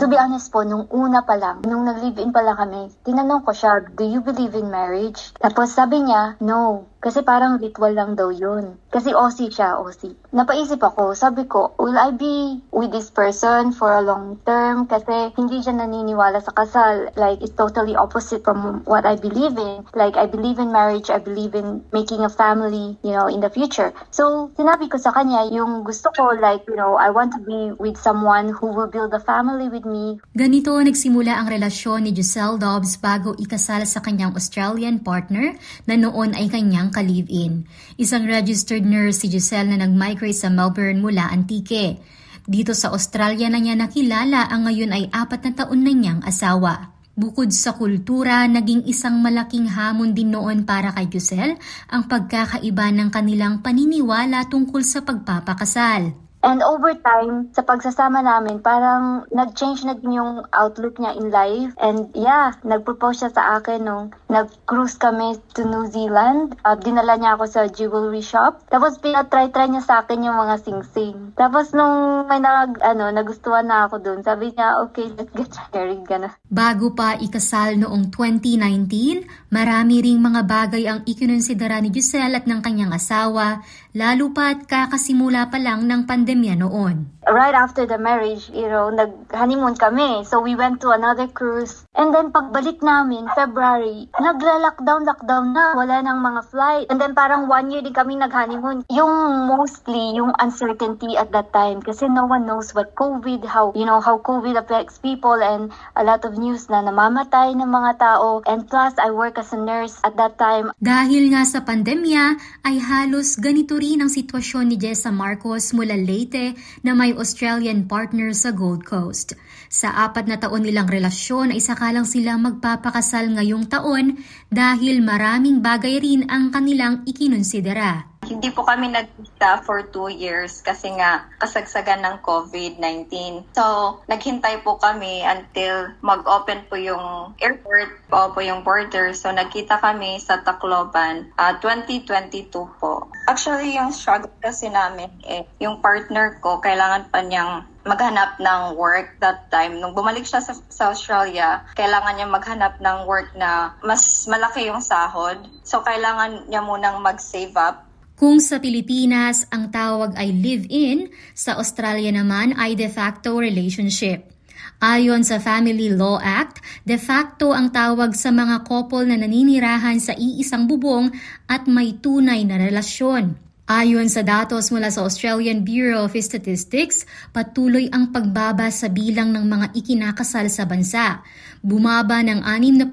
To be honest po, nung una pa lang, nung nag-live-in pa lang kami, tinanong ko siya, do you believe in marriage? Tapos sabi niya, no. Kasi parang ritual lang daw yun. Kasi OC siya, OC. Napaisip ako, sabi ko, will I be with this person for a long term? Kasi hindi siya naniniwala sa kasal. Like, it's totally opposite from what I believe in. Like, I believe in marriage, I believe in making a family, you know, in the future. So, sinabi ko sa kanya, yung gusto ko, like, you know, I want to be with someone who will build a family with me. Ganito nagsimula ang relasyon ni Giselle Dobbs bago ikasal sa kanyang Australian partner na noon ay kanyang ka-live-in. Isang registered nurse si Giselle na nag-migrate sa Melbourne mula Antique. Dito sa Australia na niya nakilala ang ngayon ay apat na taon na niyang asawa. Bukod sa kultura, naging isang malaking hamon din noon para kay Giselle ang pagkakaiba ng kanilang paniniwala tungkol sa pagpapakasal. And over time, sa pagsasama namin, parang nag-change na din yung outlook niya in life. And yeah, nag-propose siya sa akin nung nag-cruise kami to New Zealand. Uh, dinala niya ako sa jewelry shop. Tapos pinatry-try niya sa akin yung mga sing-sing. Tapos nung may nag, ano, nagustuhan na ako dun, sabi niya, okay, let's get married na. Bago pa ikasal noong 2019, marami ring mga bagay ang ikinonsidera ni Giselle at ng kanyang asawa, lalo pa't kakasimula pa lang ng pandemya pandemya noon. Right after the marriage, you know, nag-honeymoon kami. So we went to another cruise. And then pagbalik namin, February, nagla-lockdown, lockdown na. Wala nang mga flight. And then parang one year din kami nag-honeymoon. Yung mostly, yung uncertainty at that time. Kasi no one knows what COVID, how, you know, how COVID affects people and a lot of news na namamatay ng mga tao. And plus, I work as a nurse at that time. Dahil nga sa pandemya, ay halos ganito rin ang sitwasyon ni Jessa Marcos mula Leyte na may Australian partner sa Gold Coast. Sa apat na taon nilang relasyon ay sakalang sila magpapakasal ngayong taon dahil maraming bagay rin ang kanilang ikinonsidera. Hindi po kami nagkita for two years kasi nga kasagsagan ng COVID-19. So, naghintay po kami until mag-open po yung airport o po yung border. So, nagkita kami sa Tacloban uh, ah, 2022 po. Actually, yung struggle kasi namin, eh, yung partner ko, kailangan pa niyang maghanap ng work that time. Nung bumalik siya sa, sa Australia, kailangan niya maghanap ng work na mas malaki yung sahod. So, kailangan niya munang mag-save up kung sa Pilipinas ang tawag ay live-in, sa Australia naman ay de facto relationship. Ayon sa Family Law Act, de facto ang tawag sa mga couple na naninirahan sa iisang bubong at may tunay na relasyon. Ayon sa datos mula sa Australian Bureau of Statistics, patuloy ang pagbaba sa bilang ng mga ikinakasal sa bansa. Bumaba ng 6%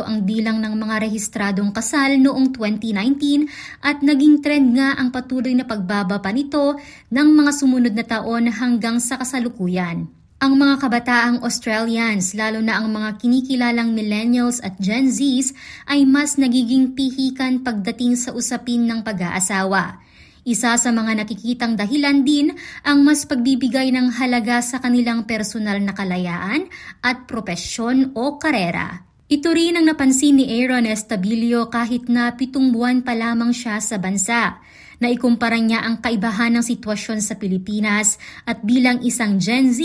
ang bilang ng mga rehistradong kasal noong 2019 at naging trend nga ang patuloy na pagbaba pa nito ng mga sumunod na taon hanggang sa kasalukuyan. Ang mga kabataang Australians, lalo na ang mga kinikilalang millennials at Gen Zs, ay mas nagiging pihikan pagdating sa usapin ng pag-aasawa. Isa sa mga nakikitang dahilan din ang mas pagbibigay ng halaga sa kanilang personal na kalayaan at propesyon o karera. Ito rin ang napansin ni Aaron Estabilio kahit na pitong buwan pa lamang siya sa bansa. Naikumpara niya ang kaibahan ng sitwasyon sa Pilipinas at bilang isang Gen Z,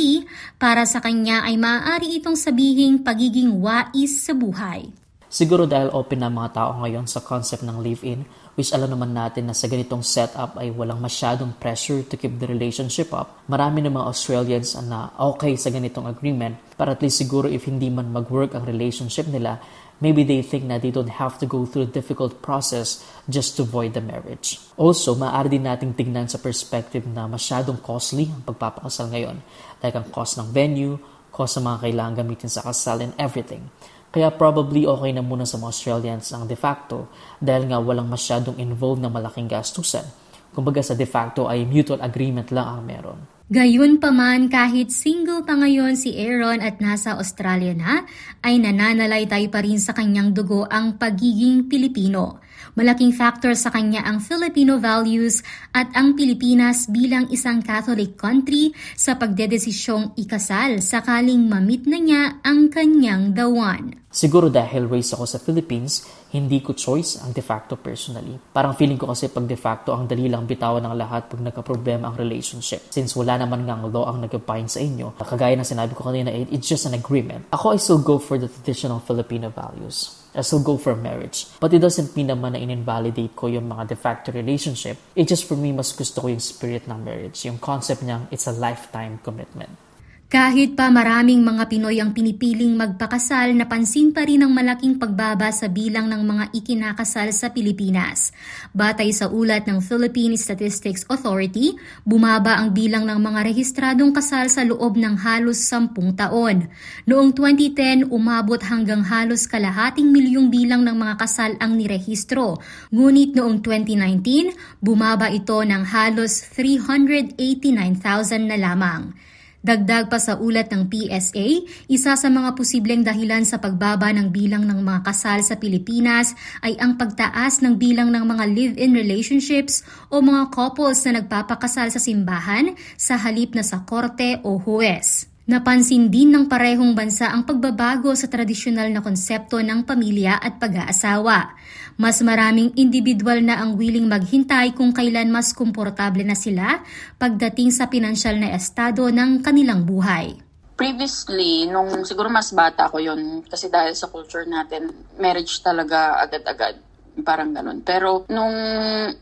para sa kanya ay maaari itong sabihing pagiging wais sa buhay. Siguro dahil open na mga tao ngayon sa concept ng live-in, which alam naman natin na sa ganitong setup ay walang masyadong pressure to keep the relationship up. Marami ng mga Australians na okay sa ganitong agreement, para at least siguro if hindi man mag-work ang relationship nila, maybe they think na they don't have to go through a difficult process just to avoid the marriage. Also, maaari din nating tingnan sa perspective na masyadong costly ang pagpapakasal ngayon. Like ang cost ng venue, cost ng mga kailangan gamitin sa kasal and everything. Kaya probably okay na muna sa mga Australians ang de facto dahil nga walang masyadong involved na malaking gastusan. Kumbaga sa de facto ay mutual agreement lang ang meron. Gayunpaman kahit single pa ngayon si Aaron at nasa Australia na, ay nananalaytay pa rin sa kanyang dugo ang pagiging Pilipino. Malaking factor sa kanya ang Filipino values at ang Pilipinas bilang isang Catholic country sa pagdedesisyong ikasal sakaling mamit na niya ang kanyang one. Siguro dahil raised ako sa Philippines, hindi ko choice ang de facto personally. Parang feeling ko kasi pag de facto ang dali lang bitawan ng lahat pag nagka-problema ang relationship. Since wala naman ang law ang nag-bind sa inyo, kagaya ng sinabi ko kanina, it's just an agreement. Ako, I still go for the traditional Filipino values. I still go for marriage. But it doesn't mean naman na in-invalidate ko yung mga de facto relationship. It just for me, mas gusto ko yung spirit ng marriage. Yung concept niyang it's a lifetime commitment. Kahit pa maraming mga Pinoy ang pinipiling magpakasal, napansin pa rin ang malaking pagbaba sa bilang ng mga ikinakasal sa Pilipinas. Batay sa ulat ng Philippine Statistics Authority, bumaba ang bilang ng mga rehistradong kasal sa loob ng halos sampung taon. Noong 2010, umabot hanggang halos kalahating milyong bilang ng mga kasal ang nirehistro. Ngunit noong 2019, bumaba ito ng halos 389,000 na lamang. Dagdag pa sa ulat ng PSA, isa sa mga posibleng dahilan sa pagbaba ng bilang ng mga kasal sa Pilipinas ay ang pagtaas ng bilang ng mga live-in relationships o mga couples na nagpapakasal sa simbahan sa halip na sa korte o huwes. Napansin din ng parehong bansa ang pagbabago sa tradisyonal na konsepto ng pamilya at pag-aasawa. Mas maraming individual na ang willing maghintay kung kailan mas komportable na sila pagdating sa pinansyal na estado ng kanilang buhay. Previously, nung siguro mas bata ko yon kasi dahil sa culture natin, marriage talaga agad-agad Parang ganun. Pero nung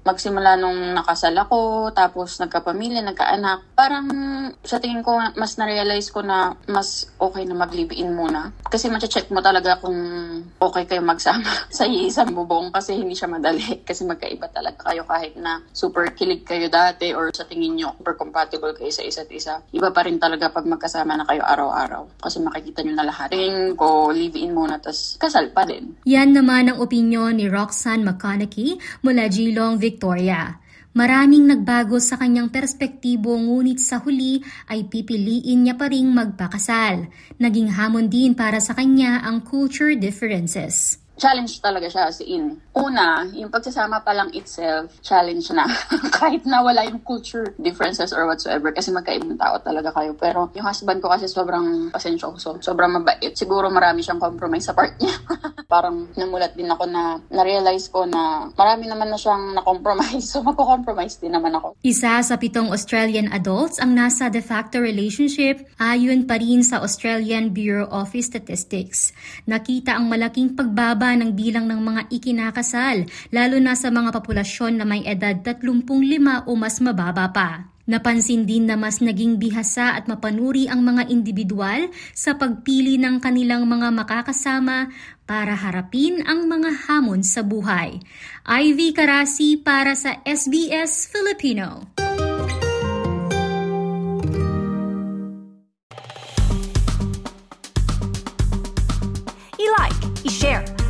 magsimula nung nakasal ako, tapos nagkapamilya, nagkaanak, parang sa tingin ko, mas na-realize ko na mas okay na mag-live-in muna. Kasi check mo talaga kung okay kayo magsama sa isang bubong kasi hindi siya madali. Kasi magkaiba talaga kayo kahit na super kilig kayo dati or sa tingin nyo super compatible kayo sa isa't isa. Iba pa rin talaga pag magkasama na kayo araw-araw. Kasi makikita nyo na lahat. Tingin ko, live-in muna, tas kasal pa din. Yan naman ang opinion ni Roxanne Roxanne McConaughey mula Geelong, Victoria. Maraming nagbago sa kanyang perspektibo ngunit sa huli ay pipiliin niya pa ring magpakasal. Naging hamon din para sa kanya ang culture differences challenge talaga siya as in. Una, yung pagsasama pa lang itself, challenge na. Kahit na wala yung culture differences or whatsoever kasi magkaibang tao talaga kayo. Pero yung husband ko kasi sobrang pasensyoso, sobrang mabait. Siguro marami siyang compromise sa part niya. Parang namulat din ako na na-realize ko na marami naman na siyang na-compromise. So magko-compromise din naman ako. Isa sa pitong Australian adults ang nasa de facto relationship ayon pa rin sa Australian Bureau of Statistics. Nakita ang malaking pagbaba pagbaba ng bilang ng mga ikinakasal, lalo na sa mga populasyon na may edad 35 o mas mababa pa. Napansin din na mas naging bihasa at mapanuri ang mga individual sa pagpili ng kanilang mga makakasama para harapin ang mga hamon sa buhay. Ivy Karasi para sa SBS Filipino.